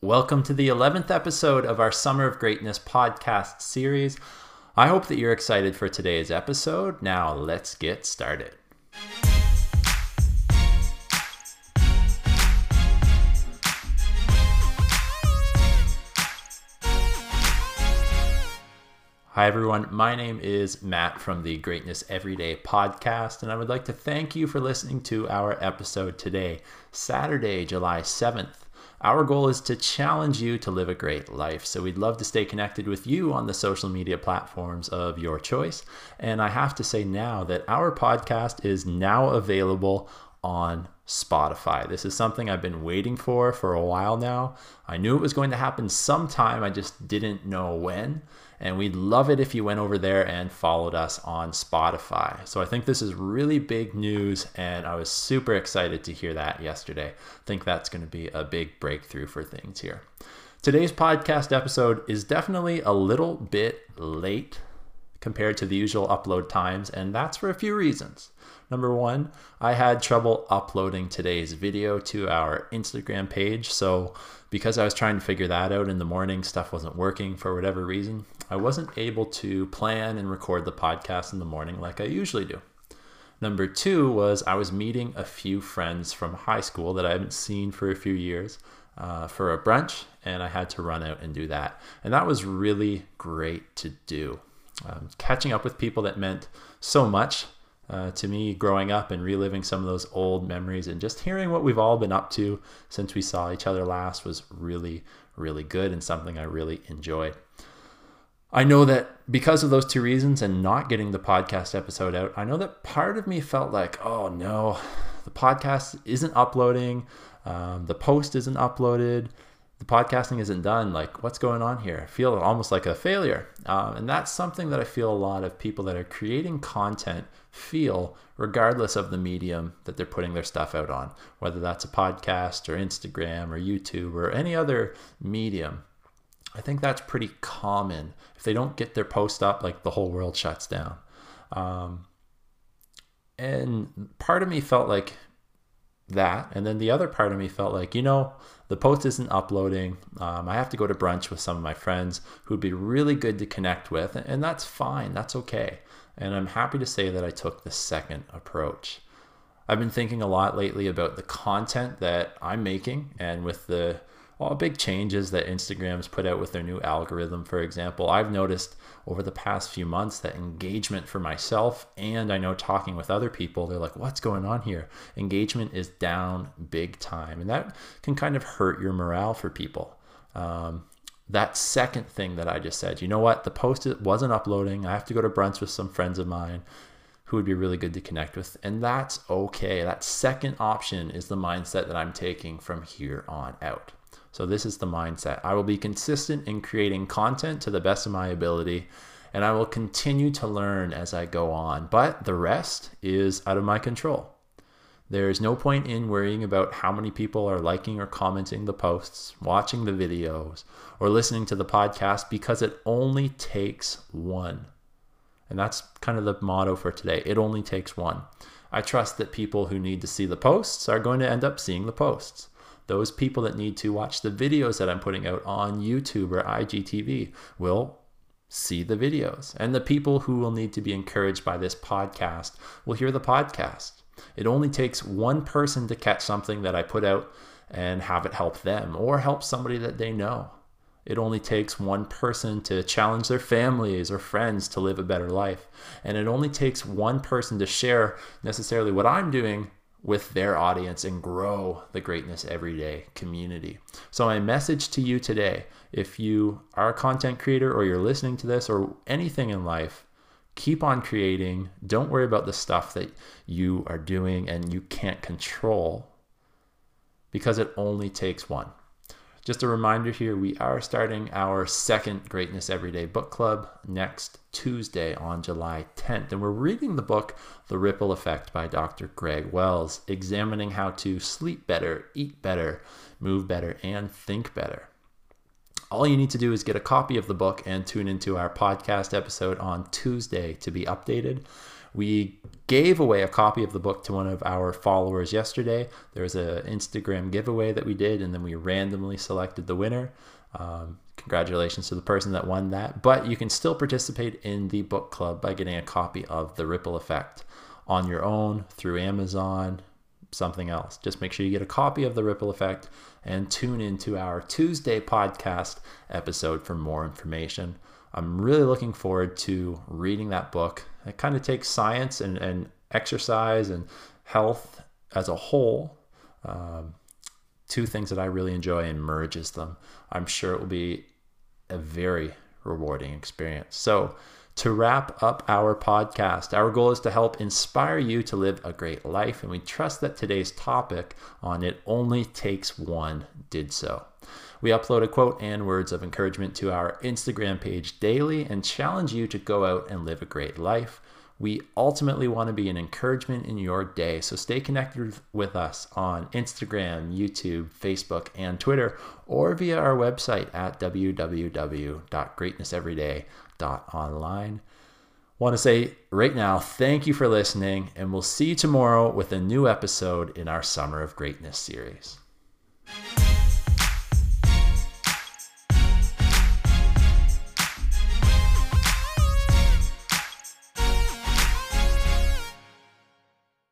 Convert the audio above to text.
Welcome to the 11th episode of our Summer of Greatness podcast series. I hope that you're excited for today's episode. Now, let's get started. Hi, everyone. My name is Matt from the Greatness Everyday podcast, and I would like to thank you for listening to our episode today, Saturday, July 7th. Our goal is to challenge you to live a great life. So we'd love to stay connected with you on the social media platforms of your choice. And I have to say now that our podcast is now available on Spotify. This is something I've been waiting for for a while now. I knew it was going to happen sometime, I just didn't know when. And we'd love it if you went over there and followed us on Spotify. So I think this is really big news, and I was super excited to hear that yesterday. I think that's going to be a big breakthrough for things here. Today's podcast episode is definitely a little bit late compared to the usual upload times, and that's for a few reasons. Number one, I had trouble uploading today's video to our Instagram page. So, because I was trying to figure that out in the morning, stuff wasn't working for whatever reason. I wasn't able to plan and record the podcast in the morning like I usually do. Number two was I was meeting a few friends from high school that I haven't seen for a few years uh, for a brunch, and I had to run out and do that. And that was really great to do. Um, catching up with people that meant so much uh, to me growing up and reliving some of those old memories and just hearing what we've all been up to since we saw each other last was really, really good and something I really enjoyed. I know that because of those two reasons and not getting the podcast episode out, I know that part of me felt like, oh no, the podcast isn't uploading, um, the post isn't uploaded, the podcasting isn't done. Like, what's going on here? I feel almost like a failure. Um, and that's something that I feel a lot of people that are creating content feel, regardless of the medium that they're putting their stuff out on, whether that's a podcast or Instagram or YouTube or any other medium. I think that's pretty common. If they don't get their post up, like the whole world shuts down. Um, and part of me felt like that. And then the other part of me felt like, you know, the post isn't uploading. Um, I have to go to brunch with some of my friends who'd be really good to connect with. And that's fine. That's okay. And I'm happy to say that I took the second approach. I've been thinking a lot lately about the content that I'm making and with the all big changes that Instagram's put out with their new algorithm, for example, I've noticed over the past few months that engagement for myself and I know talking with other people, they're like, what's going on here? Engagement is down big time. And that can kind of hurt your morale for people. Um, that second thing that I just said, you know what? The post wasn't uploading. I have to go to brunch with some friends of mine who would be really good to connect with. And that's okay. That second option is the mindset that I'm taking from here on out. So this is the mindset. I will be consistent in creating content to the best of my ability and I will continue to learn as I go on, but the rest is out of my control. There is no point in worrying about how many people are liking or commenting the posts, watching the videos, or listening to the podcast because it only takes one. And that's kind of the motto for today. It only takes one. I trust that people who need to see the posts are going to end up seeing the posts those people that need to watch the videos that I'm putting out on YouTube or IGTV will see the videos. And the people who will need to be encouraged by this podcast will hear the podcast. It only takes one person to catch something that I put out and have it help them or help somebody that they know. It only takes one person to challenge their families or friends to live a better life. And it only takes one person to share necessarily what I'm doing with their audience and grow the Greatness Everyday community. So, my message to you today if you are a content creator or you're listening to this or anything in life, keep on creating. Don't worry about the stuff that you are doing and you can't control because it only takes one. Just a reminder here we are starting our second Greatness Everyday book club next Tuesday on July 10th. And we're reading the book The Ripple Effect by Dr. Greg Wells, examining how to sleep better, eat better, move better, and think better. All you need to do is get a copy of the book and tune into our podcast episode on Tuesday to be updated. We gave away a copy of the book to one of our followers yesterday. There was an Instagram giveaway that we did, and then we randomly selected the winner. Um, congratulations to the person that won that. But you can still participate in the book club by getting a copy of The Ripple Effect on your own through Amazon, something else. Just make sure you get a copy of The Ripple Effect and tune into our Tuesday podcast episode for more information. I'm really looking forward to reading that book. It kind of takes science and, and exercise and health as a whole, um, two things that I really enjoy, and merges them. I'm sure it will be a very rewarding experience. So, to wrap up our podcast, our goal is to help inspire you to live a great life, and we trust that today's topic on It Only Takes One did so. We upload a quote and words of encouragement to our Instagram page daily and challenge you to go out and live a great life. We ultimately want to be an encouragement in your day, so stay connected with us on Instagram, YouTube, Facebook, and Twitter, or via our website at www.greatnesseveryday.online. Want to say right now, thank you for listening, and we'll see you tomorrow with a new episode in our Summer of Greatness series.